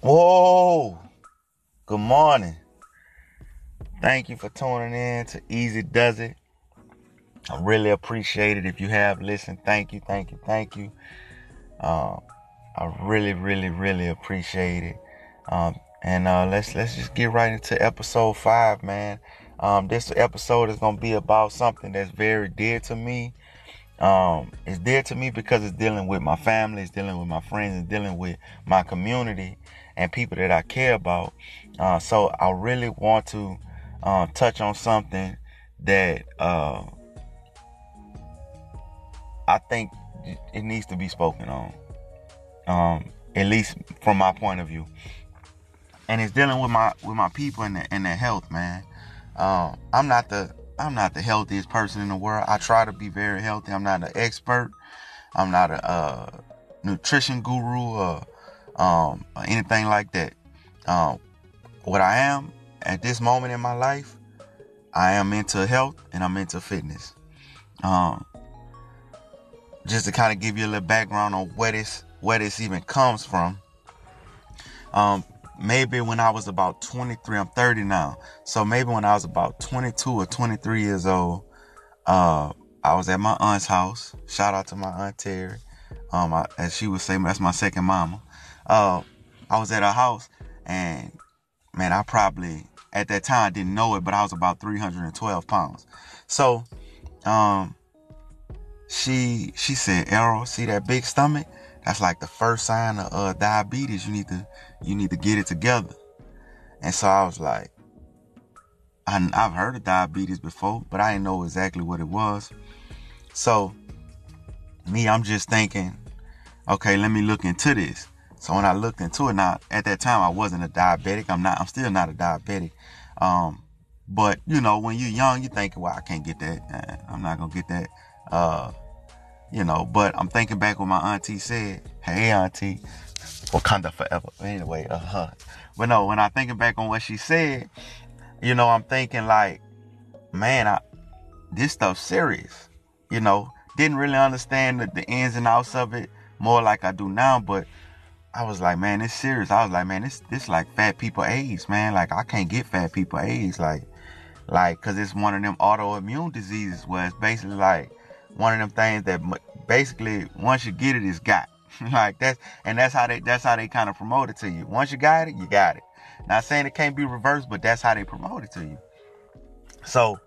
Whoa! Good morning. Thank you for tuning in to Easy Does It. I really appreciate it. If you have listened, thank you, thank you, thank you. Um, I really, really, really appreciate it. Um, and uh, let's let's just get right into episode five, man. Um, this episode is gonna be about something that's very dear to me. Um, it's dear to me because it's dealing with my family, it's dealing with my friends, it's dealing with my community and people that I care about. Uh, so I really want to uh, touch on something that uh, I think it needs to be spoken on, um, at least from my point of view. And it's dealing with my with my people and, and their health, man. Um, I'm not the I'm not the healthiest person in the world. I try to be very healthy. I'm not an expert. I'm not a uh, nutrition guru or um, or anything like that. Um, what I am at this moment in my life, I am into health and I'm into fitness. Um, just to kind of give you a little background on where this where this even comes from. Um, maybe when I was about 23, I'm 30 now. So maybe when I was about 22 or 23 years old, uh, I was at my aunt's house. Shout out to my aunt Terry. Um, I, as she would say, that's my second mama uh, I was at her house and man, I probably at that time I didn't know it, but I was about 312 pounds. So, um, she she said, Errol, see that big stomach? That's like the first sign of uh, diabetes. You need to you need to get it together. And so I was like, I, I've heard of diabetes before, but I didn't know exactly what it was. So, me, I'm just thinking, okay, let me look into this. So when I looked into it, now at that time I wasn't a diabetic. I'm not. I'm still not a diabetic. Um, but you know, when you're young, you think, well, I can't get that. Uh, I'm not gonna get that. Uh, you know. But I'm thinking back when my auntie said, "Hey, auntie, Wakanda forever." Anyway, uh huh. But no, when I'm thinking back on what she said, you know, I'm thinking like, man, I, this stuff's serious. You know, didn't really understand the, the ins and outs of it more like I do now, but I was like, man, it's serious. I was like, man, this this like fat people AIDS, man. Like I can't get fat people AIDS, like, like, cause it's one of them autoimmune diseases where it's basically like one of them things that basically once you get it, it's got. like that's and that's how they that's how they kind of promote it to you. Once you got it, you got it. Not saying it can't be reversed, but that's how they promote it to you. So,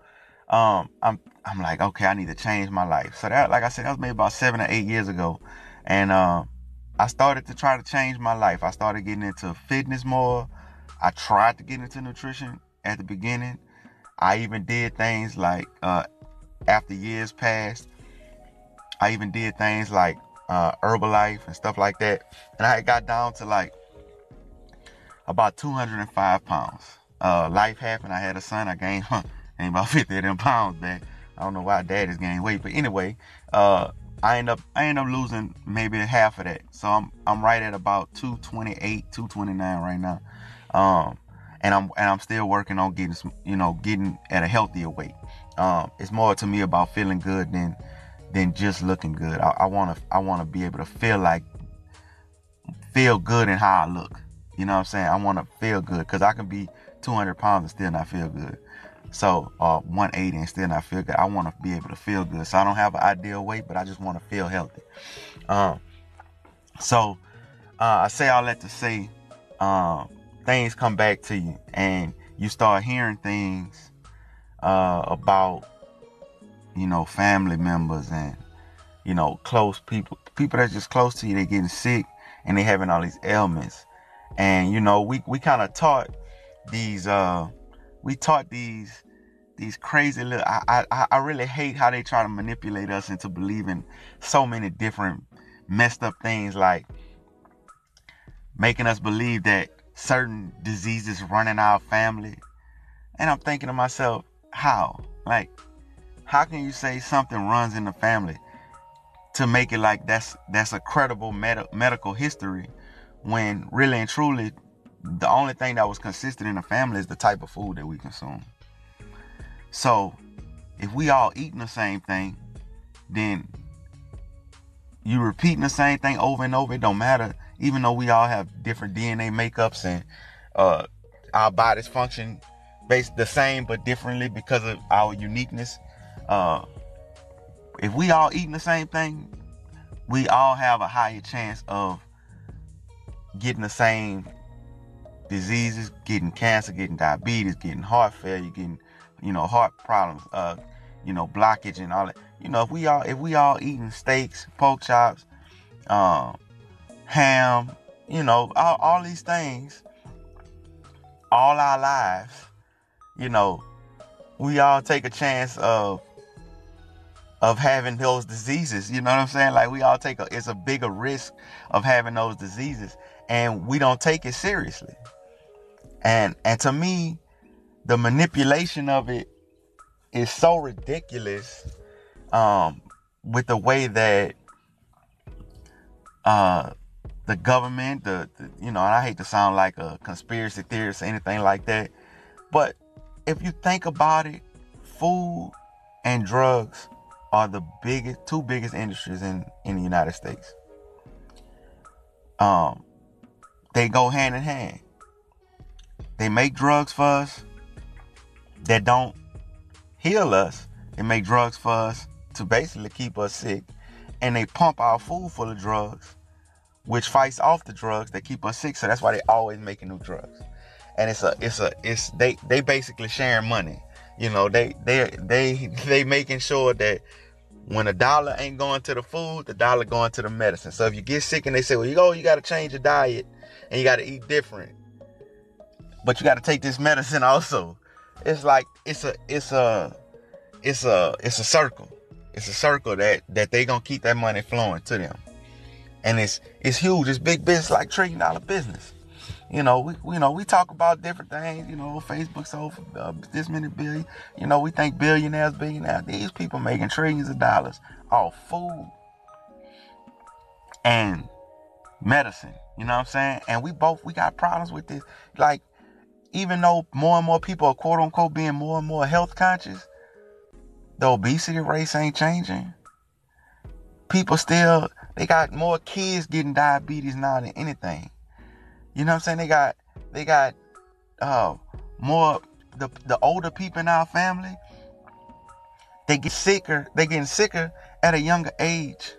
um, I'm I'm like, okay, I need to change my life. So that, like I said, that was maybe about seven or eight years ago, and um. I started to try to change my life. I started getting into fitness more. I tried to get into nutrition at the beginning. I even did things like uh, after years passed, I even did things like uh, Herbalife and stuff like that. And I got down to like about 205 pounds. Uh, life happened. I had a son. I gained, ain't about 50 of them pounds back. I don't know why daddy's gained weight, but anyway, uh, I end up I end up losing maybe half of that. So I'm I'm right at about 228, 229 right now. Um, and I'm and I'm still working on getting some, you know, getting at a healthier weight. Um, it's more to me about feeling good than than just looking good. I, want to I want to be able to feel like feel good in how I look. You know what I'm saying? I want to feel good because I can be 200 pounds and still not feel good. So, uh, 180 and still not feel good. I want to be able to feel good. So I don't have an ideal weight, but I just want to feel healthy. Um, so uh, I say all that to say, um, things come back to you, and you start hearing things uh, about, you know, family members and you know, close people, people that's just close to you. They getting sick and they having all these ailments, and you know, we we kind of taught these. Uh, we taught these these crazy little I, I I really hate how they try to manipulate us into believing so many different messed up things like making us believe that certain diseases run in our family. And I'm thinking to myself, how? Like, how can you say something runs in the family to make it like that's that's a credible med- medical history when really and truly the only thing that was consistent in the family is the type of food that we consume. So, if we all eating the same thing, then you repeating the same thing over and over. It don't matter even though we all have different DNA makeups and uh, our bodies function based the same but differently because of our uniqueness. Uh, if we all eating the same thing, we all have a higher chance of getting the same diseases, getting cancer, getting diabetes, getting heart failure, getting you know heart problems, uh, you know blockage and all that. You know if we all if we all eating steaks, pork chops, um, ham, you know all, all these things, all our lives, you know, we all take a chance of of having those diseases. You know what I'm saying? Like we all take a it's a bigger risk of having those diseases and we don't take it seriously. And and to me, the manipulation of it is so ridiculous um, with the way that uh, the government, the, the, you know, and I hate to sound like a conspiracy theorist or anything like that, but if you think about it, food and drugs are the biggest two biggest industries in in the United States. Um, they go hand in hand. They make drugs for us that don't heal us. They make drugs for us to basically keep us sick, and they pump our food full of drugs, which fights off the drugs that keep us sick. So that's why they always making new drugs. And it's a it's a it's they they basically sharing money. You know, they they they they making sure that when a dollar ain't going to the food, the dollar going to the medicine. So if you get sick and they say, well, you go, you got to change your diet and you got to eat different, but you got to take this medicine also. It's like it's a it's a it's a it's a circle. It's a circle that that they gonna keep that money flowing to them, and it's it's huge. It's big business, like trillion dollar business. You know, we, you know, we talk about different things. You know, Facebook sold uh, this many billion. You know, we think billionaires, billionaires. These people making trillions of dollars off food and medicine. You know what I'm saying? And we both we got problems with this. Like, even though more and more people are quote unquote being more and more health conscious, the obesity rates ain't changing. People still they got more kids getting diabetes now than anything. You know what I'm saying? They got they got uh more the the older people in our family. They get sicker. They getting sicker at a younger age.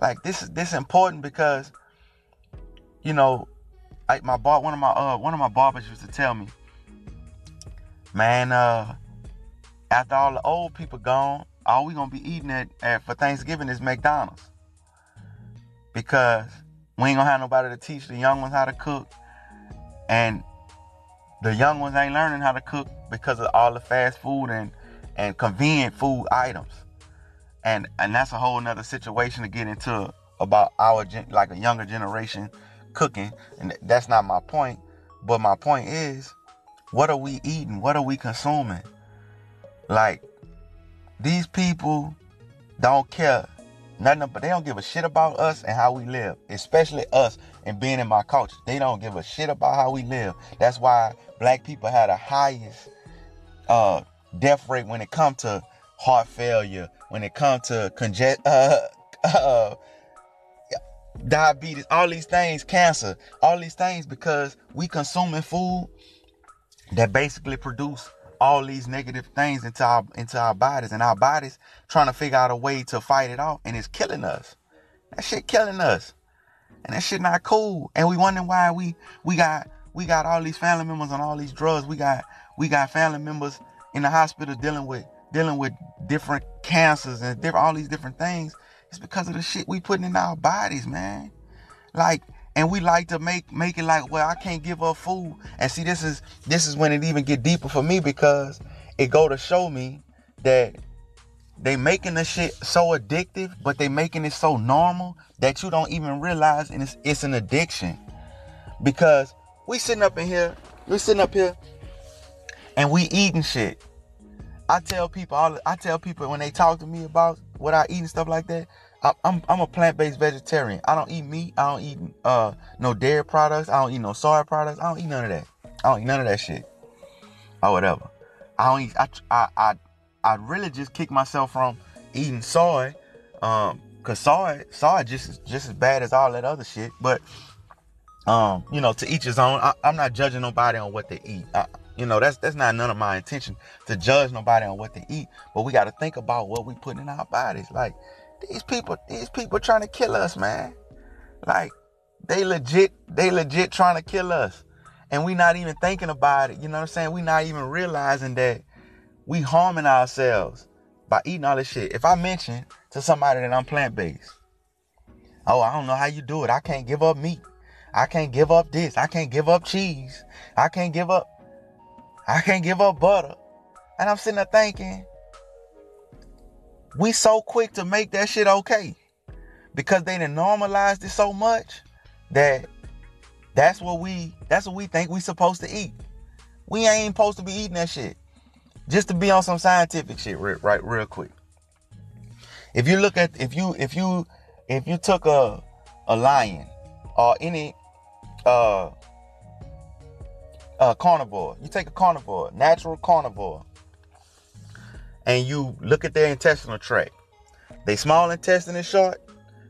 Like this is this important because you know, I my bar one of my uh one of my barbers used to tell me, man, uh after all the old people gone, all we gonna be eating at, at for Thanksgiving is McDonald's. Because we ain't gonna have nobody to teach the young ones how to cook. And the young ones ain't learning how to cook because of all the fast food and, and convenient food items. And and that's a whole nother situation to get into about our gen, like a younger generation cooking. And that's not my point. But my point is, what are we eating? What are we consuming? Like, these people don't care Nothing, but they don't give a shit about us and how we live, especially us and being in my culture. They don't give a shit about how we live. That's why black people had the highest uh, death rate when it comes to heart failure, when it comes to conge- uh, uh, diabetes, all these things, cancer, all these things, because we consuming food that basically produce all these negative things into our into our bodies and our bodies trying to figure out a way to fight it off and it's killing us. That shit killing us. And that shit not cool. And we wondering why we we got we got all these family members on all these drugs. We got we got family members in the hospital dealing with dealing with different cancers and different all these different things. It's because of the shit we putting in our bodies, man. Like and we like to make make it like well i can't give up food. And see this is this is when it even get deeper for me because it go to show me that they making the shit so addictive but they making it so normal that you don't even realize and it's, it's an addiction. Because we sitting up in here we sitting up here and we eating shit i tell people all i tell people when they talk to me about what i eat and stuff like that I'm I'm a plant based vegetarian. I don't eat meat. I don't eat uh no dairy products. I don't eat no soy products. I don't eat none of that. I don't eat none of that shit. Or whatever. I don't eat. I I I, I really just kick myself from eating soy. Um, cause soy it just just as bad as all that other shit. But um, you know, to each his own. I, am not judging nobody on what they eat. I, you know, that's that's not none of my intention to judge nobody on what they eat. But we got to think about what we put in our bodies. Like these people, these people trying to kill us, man. Like they legit, they legit trying to kill us, and we not even thinking about it. You know what I'm saying? We not even realizing that we harming ourselves by eating all this shit. If I mention to somebody that I'm plant based, oh, I don't know how you do it. I can't give up meat. I can't give up this. I can't give up cheese. I can't give up. I can't give up butter. And I'm sitting there thinking, we so quick to make that shit okay. Because they done normalized it so much that that's what we that's what we think we supposed to eat. We ain't supposed to be eating that shit. Just to be on some scientific shit right, right real quick. If you look at if you if you if you took a a lion or any uh, uh, carnivore. You take a carnivore, natural carnivore, and you look at their intestinal tract. They small intestine is short,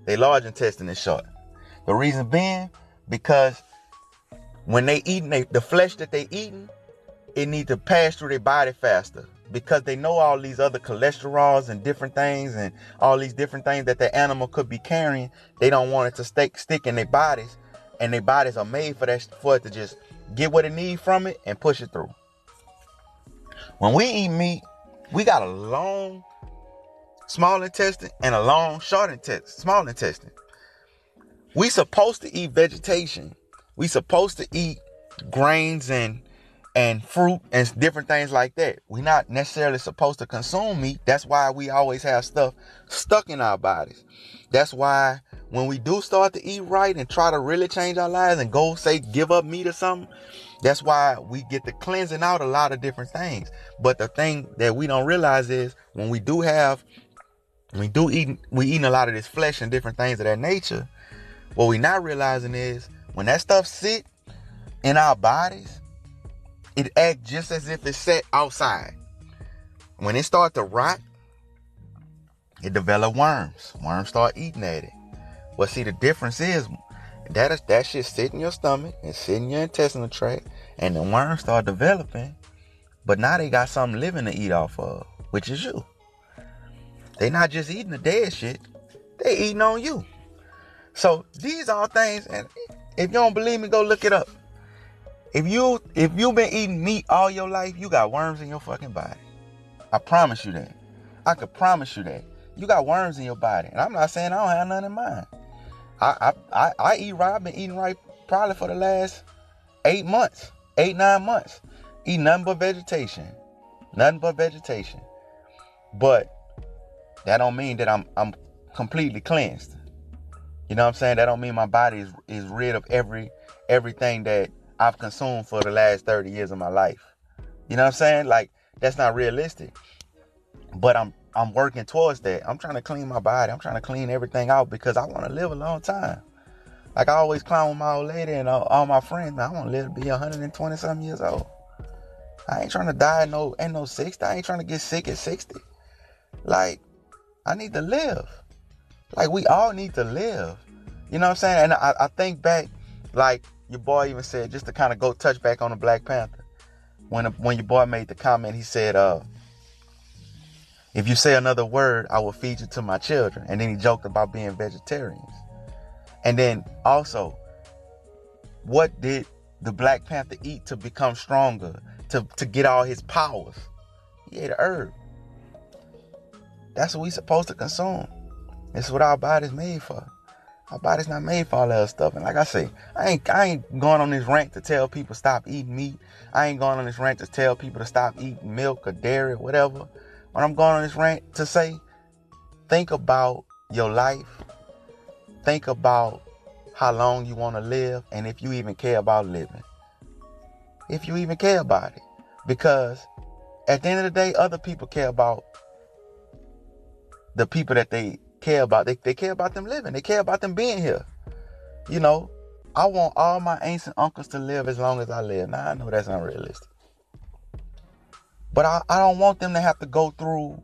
they large intestine is short. The reason being because when they eating they, the flesh that they eating, it need to pass through their body faster because they know all these other cholesterols and different things and all these different things that the animal could be carrying. They don't want it to stick stick in their bodies and their bodies are made for that for it to just get what it need from it and push it through. When we eat meat, we got a long small intestine and a long short intestine, small intestine. We supposed to eat vegetation. We supposed to eat grains and and fruit and different things like that. We're not necessarily supposed to consume meat. That's why we always have stuff stuck in our bodies. That's why when we do start to eat right and try to really change our lives and go say give up meat or something, that's why we get the cleansing out a lot of different things. But the thing that we don't realize is when we do have, we do eat, we eating a lot of this flesh and different things of that nature. What we not realizing is when that stuff sit in our bodies, it act just as if it's set outside. When it start to rot, it develop worms. Worms start eating at it. Well, see, the difference is that is that shit sit in your stomach and sit in your intestinal tract, and the worms start developing. But now they got something living to eat off of, which is you. They not just eating the dead shit; they eating on you. So these are things, and if you don't believe me, go look it up. If you if you've been eating meat all your life, you got worms in your fucking body. I promise you that. I could promise you that. You got worms in your body. And I'm not saying I don't have none in mine. I, I, I, eat right. I've been eating right probably for the last eight months, eight, nine months. Eat nothing but vegetation. Nothing but vegetation. But that don't mean that I'm I'm completely cleansed. You know what I'm saying? That don't mean my body is, is rid of every everything that I've consumed for the last 30 years of my life. You know what I'm saying? Like that's not realistic. But I'm I'm working towards that. I'm trying to clean my body. I'm trying to clean everything out because I want to live a long time. Like I always clown with my old lady and all, all my friends. Man, I want to live to be 120 something years old. I ain't trying to die at no ain't no 60. I ain't trying to get sick at 60. Like I need to live. Like we all need to live. You know what I'm saying? And I, I think back, like your boy even said, just to kind of go touch back on the Black Panther. When when your boy made the comment, he said, uh, if you say another word, I will feed you to my children. And then he joked about being vegetarians. And then also, what did the Black Panther eat to become stronger, to, to get all his powers? He ate a herb. That's what we supposed to consume. It's what our body's made for. Our body's not made for all that stuff. And like I say, I ain't I ain't going on this rant to tell people stop eating meat. I ain't going on this rant to tell people to stop eating milk or dairy, or whatever when I'm going on this rant to say, think about your life. Think about how long you want to live and if you even care about living. If you even care about it. Because at the end of the day, other people care about the people that they care about. They, they care about them living. They care about them being here. You know, I want all my aunts and uncles to live as long as I live. Now I know that's unrealistic. But I, I don't want them to have to go through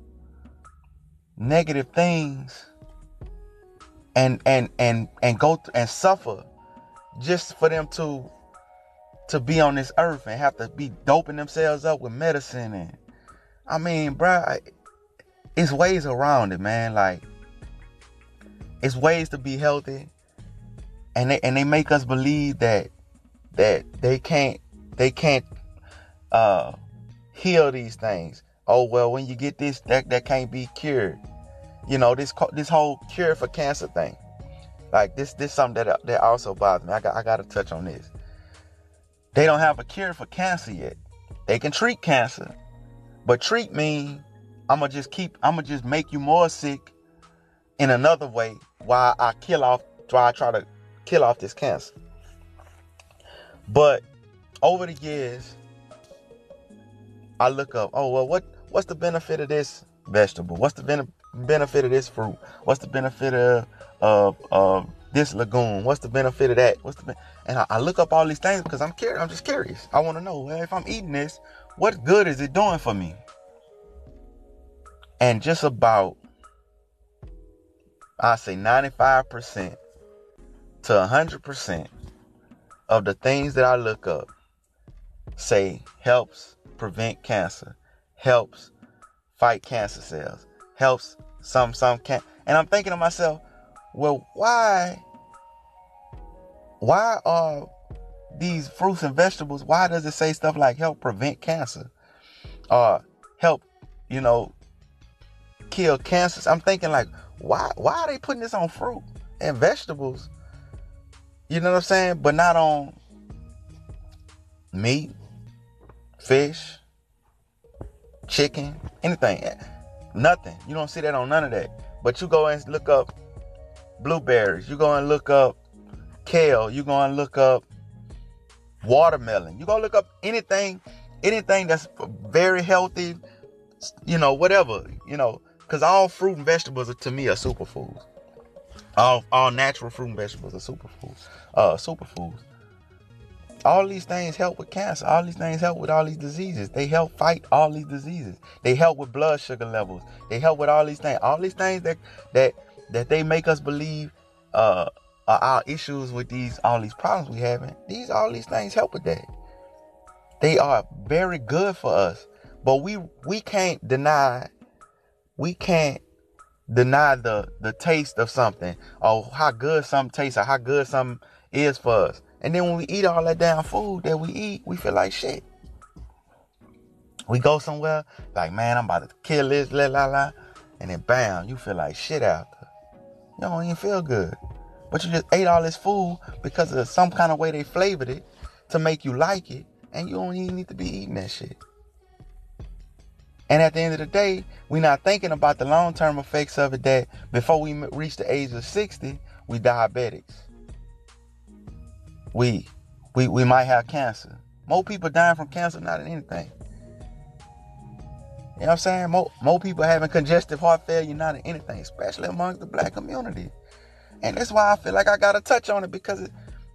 negative things and and and and go th- and suffer just for them to to be on this earth and have to be doping themselves up with medicine and I mean, bruh, it's ways around it, man. Like it's ways to be healthy, and they and they make us believe that that they can't they can't uh heal these things. Oh well, when you get this, that that can't be cured. You know this this whole cure for cancer thing. Like this this something that that also bothers me. I got I got to touch on this. They don't have a cure for cancer yet. They can treat cancer, but treat mean I'm gonna just keep I'm gonna just make you more sick in another way while I kill off why I try to kill off this cancer. But over the years, I look up, oh well, what what's the benefit of this vegetable? What's the ben- benefit of this fruit? What's the benefit of of, of this legume? What's the benefit of that? What's the and I, I, look up all these things because I'm curious. I'm just curious. I want to know well, if I'm eating this, what good is it doing for me? And just about, I say 95% to 100% of the things that I look up say helps prevent cancer, helps fight cancer cells, helps some some can and I'm thinking to myself, well, why why are these fruits and vegetables, why does it say stuff like help prevent cancer? Or help, you know, kill cancers? I'm thinking like, why why are they putting this on fruit and vegetables? You know what I'm saying? But not on meat, fish, chicken, anything. Nothing. You don't see that on none of that. But you go and look up blueberries. You go and look up kale. You go and look up watermelon. You go look up anything, anything that's very healthy. You know, whatever. You know, because all fruit and vegetables are, to me are superfoods. All all natural fruit and vegetables are superfoods. Uh, superfoods. All these things help with cancer. All these things help with all these diseases. They help fight all these diseases. They help with blood sugar levels. They help with all these things. All these things that that that they make us believe uh, are our issues with these all these problems we having. These all these things help with that. They are very good for us, but we we can't deny we can't deny the the taste of something or how good something tastes or how good something is for us. And then when we eat all that damn food that we eat, we feel like shit. We go somewhere, like, man, I'm about to kill this, la la la. And then bam, you feel like shit after. You don't even feel good. But you just ate all this food because of some kind of way they flavored it to make you like it. And you don't even need to be eating that shit. And at the end of the day, we're not thinking about the long term effects of it that before we reach the age of 60, we diabetics we we we might have cancer. More people dying from cancer not than anything. You know what I'm saying? More, more people having congestive heart failure not than anything, especially amongst the black community. And that's why I feel like I gotta touch on it because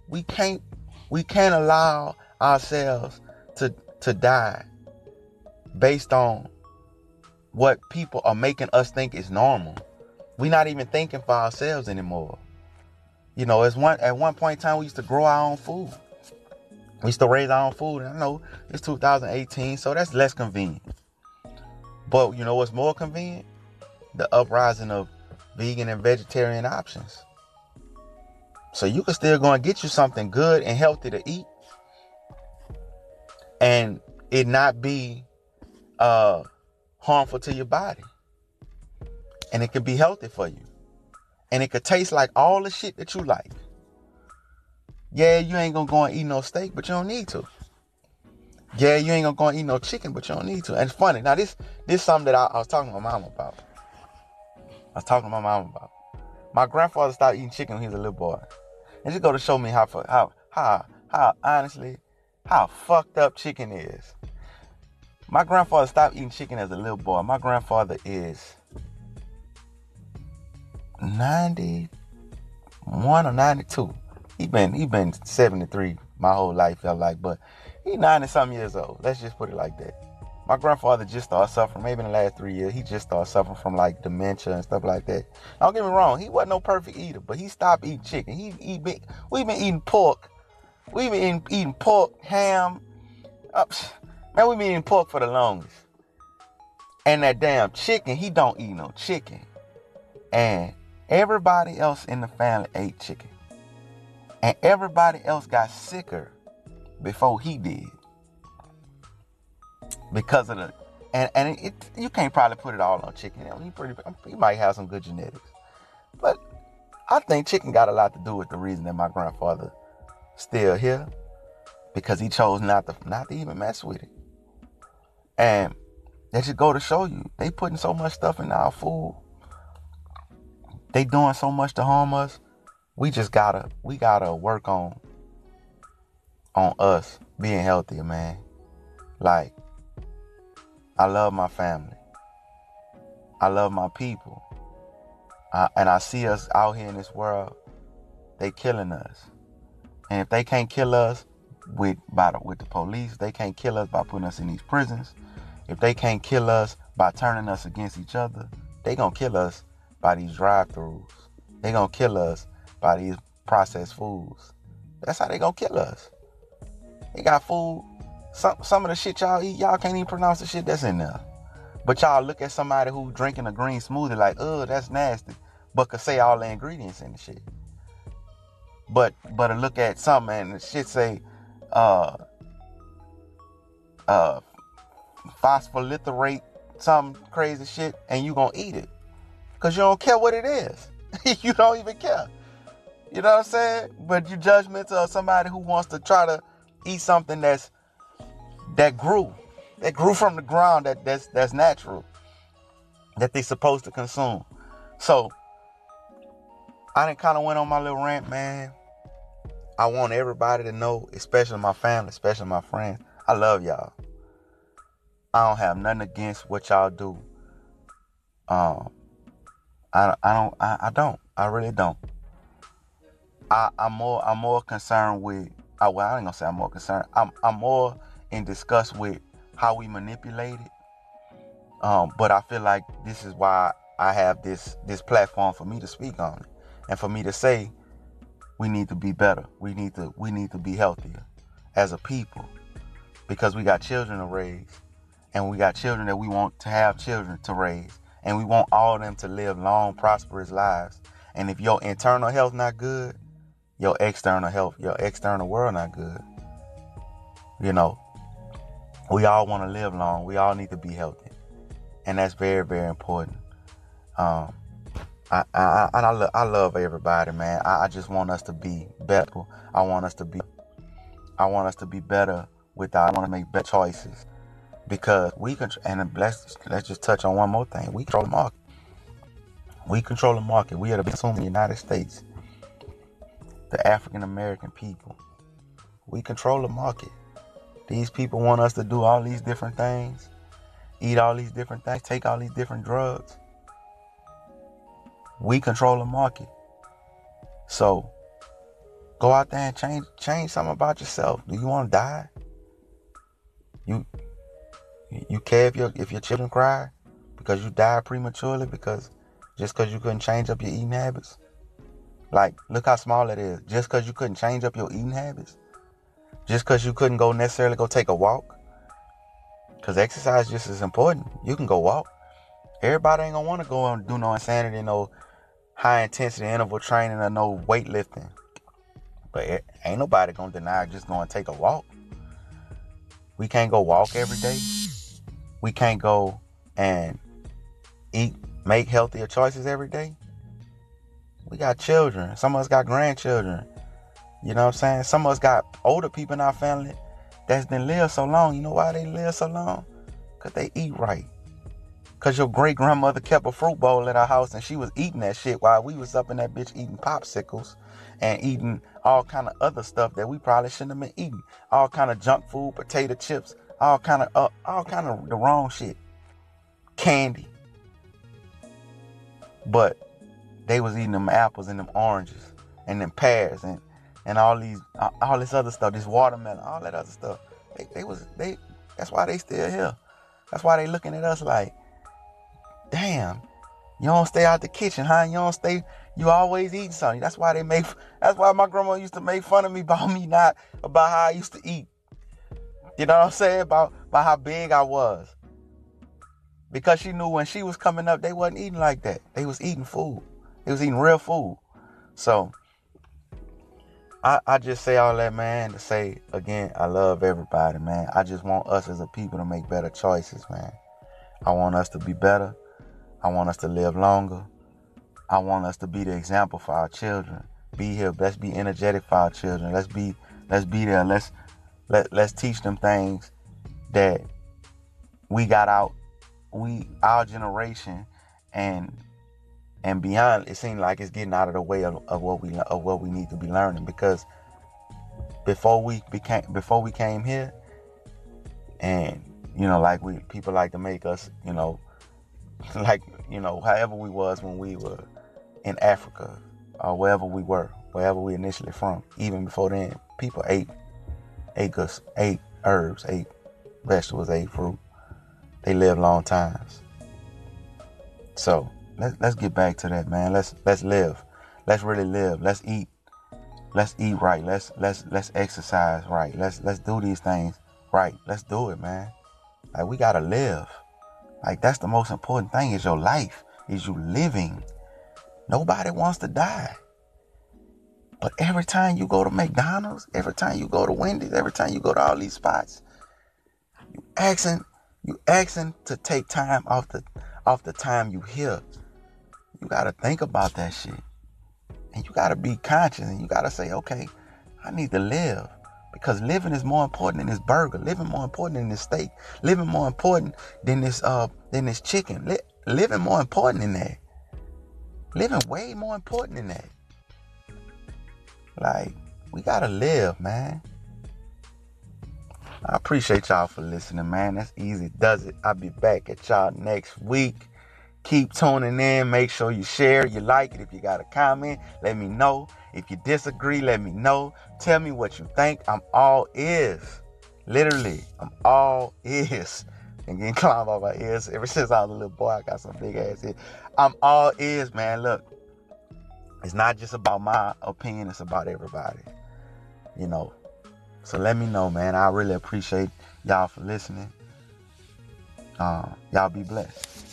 we can't we can't allow ourselves to to die based on what people are making us think is normal. We're not even thinking for ourselves anymore. You know, as one at one point in time we used to grow our own food. We used to raise our own food. And I know it's 2018, so that's less convenient. But you know what's more convenient? The uprising of vegan and vegetarian options. So you can still go and get you something good and healthy to eat. And it not be uh harmful to your body. And it can be healthy for you and it could taste like all the shit that you like. Yeah, you ain't gonna go and eat no steak, but you don't need to. Yeah, you ain't gonna go and eat no chicken, but you don't need to. And it's funny. Now this this is something that I, I was talking to my mom about. I was talking to my mom about. My grandfather stopped eating chicken when he was a little boy. And just go to show me how how how how honestly how fucked up chicken is. My grandfather stopped eating chicken as a little boy. My grandfather is 91 or 92. He been he been 73 my whole life felt like, but he 90 some years old. Let's just put it like that. My grandfather just started suffering, maybe in the last three years, he just started suffering from like dementia and stuff like that. Don't get me wrong, he wasn't no perfect eater, but he stopped eating chicken. He eat big. We've been eating pork. We've been eating, eating pork, ham. Uh, man, we've been eating pork for the longest. And that damn chicken, he don't eat no chicken. And everybody else in the family ate chicken. And everybody else got sicker before he did because of the and and it, you can't probably put it all on chicken. He pretty he might have some good genetics, but I think chicken got a lot to do with the reason that my grandfather still here because he chose not to not to even mess with it. And that should go to show you they putting so much stuff in our food. They doing so much to harm us. We just gotta we gotta work on on us being healthier, man. Like I love my family. I love my people. And I see us out here in this world, they killing us. And if they can't kill us with by the, with the police, they can't kill us by putting us in these prisons. If they can't kill us by turning us against each other, they gonna kill us by these drive-throughs. They gonna kill us by these processed foods. That's how they gonna kill us. They got food some some of the shit y'all eat, y'all can't even pronounce the shit that's in there. But y'all look at somebody who drinking a green smoothie like, oh, that's nasty, but could say all the ingredients in the shit. But but look at something and the shit say, uh, uh, phospholiterate, some crazy shit, and you gonna eat it, cause you don't care what it is. you don't even care. You know what I'm saying? But you judgmental of somebody who wants to try to eat something that's that grew, that grew from the ground that that's that's natural, that they supposed to consume. So I didn't kind of went on my little rant, man. I want everybody to know, especially my family, especially my friends, I love y'all. I don't have nothing against what y'all do. Um, I, I don't I, I don't I really don't. I, I'm more I'm more concerned with I well I ain't gonna say I'm more concerned. I'm I'm more in disgust with how we manipulate it. Um, but I feel like this is why I have this this platform for me to speak on it and for me to say we need to be better. We need to we need to be healthier as a people because we got children to raise and we got children that we want to have children to raise and we want all of them to live long prosperous lives. And if your internal health not good, your external health, your external world not good. You know, we all want to live long. We all need to be healthy, and that's very, very important. Um, I, I, I, lo- I love everybody, man. I, I just want us to be better. I want us to be, I want us to be better with our. I want to make better choices because we can. And let's let's just touch on one more thing. We control the market. We control the market. We are the biggest in the United States. The African American people. We control the market. These people want us to do all these different things, eat all these different things, take all these different drugs. We control the market. So go out there and change change something about yourself. Do you want to die? You you care if your if your children cry because you died prematurely because just because you couldn't change up your eating habits? Like, look how small it is. Just because you couldn't change up your eating habits just because you couldn't go necessarily go take a walk. Because exercise just as important. You can go walk. Everybody ain't gonna want to go and do no insanity, no high intensity interval training, or no weightlifting. But it, ain't nobody gonna deny just going to take a walk. We can't go walk every day. We can't go and eat, make healthier choices every day. We got children. Some of us got grandchildren. You know what I'm saying? Some of us got older people in our family that's been live so long. You know why they live so long? Because they eat right. Because your great grandmother kept a fruit bowl at our house and she was eating that shit while we was up in that bitch eating popsicles and eating all kind of other stuff that we probably shouldn't have been eating. All kind of junk food, potato chips, all kind of uh, all kind of the wrong shit. Candy. But they was eating them apples and them oranges and them pears and and all these all this other stuff, this watermelon, all that other stuff. They, they was they that's why they still here. That's why they looking at us like, damn, you don't stay out the kitchen, huh? You don't stay, you always eating something. That's why they make, that's why my grandma used to make fun of me about me not, about how I used to eat. You know what I'm saying? About, about how big I was. Because she knew when she was coming up, they wasn't eating like that. They was eating food. They was eating real food. So, I, I just say all that, man, to say again, I love everybody, man. I just want us as a people to make better choices, man. I want us to be better. I want us to live longer. I want us to be the example for our children. Be here. Let's be energetic for our children. Let's be let's be there. Let's let let's teach them things that we got out we our generation and and beyond it seems like it's getting out of the way of, of what we of what we need to be learning because before we became before we came here and you know like we people like to make us you know like you know however we was when we were in Africa or wherever we were wherever we initially from even before then people ate us ate herbs ate vegetables ate fruit they live long times so let's let's get back to that, man. Let's let's live. Let's really live. Let's eat. Let's eat right. Let's let's let's exercise right. Let's let's do these things right. Let's do it, man. Like we gotta live. Like that's the most important thing is your life. Is you living. Nobody wants to die. But every time you go to McDonald's, every time you go to Wendy's, every time you go to all these spots, you asking, you asking to take time off the off the time you here you got to think about that shit. And you got to be conscious and you got to say, okay, I need to live. Because living is more important than this burger. Living more important than this steak. Living more important than this uh than this chicken. Li- living more important than that. Living way more important than that. Like, we gotta live, man. I appreciate y'all for listening, man. That's easy, does it? I'll be back at y'all next week. Keep tuning in. Make sure you share, you like it. If you got a comment, let me know. If you disagree, let me know. Tell me what you think. I'm all ears. Literally, I'm all ears. And getting climbed off my ears. Ever since I was a little boy, I got some big ass ears. I'm all ears, man. Look, it's not just about my opinion, it's about everybody. You know. So let me know, man. I really appreciate y'all for listening. Uh, y'all be blessed.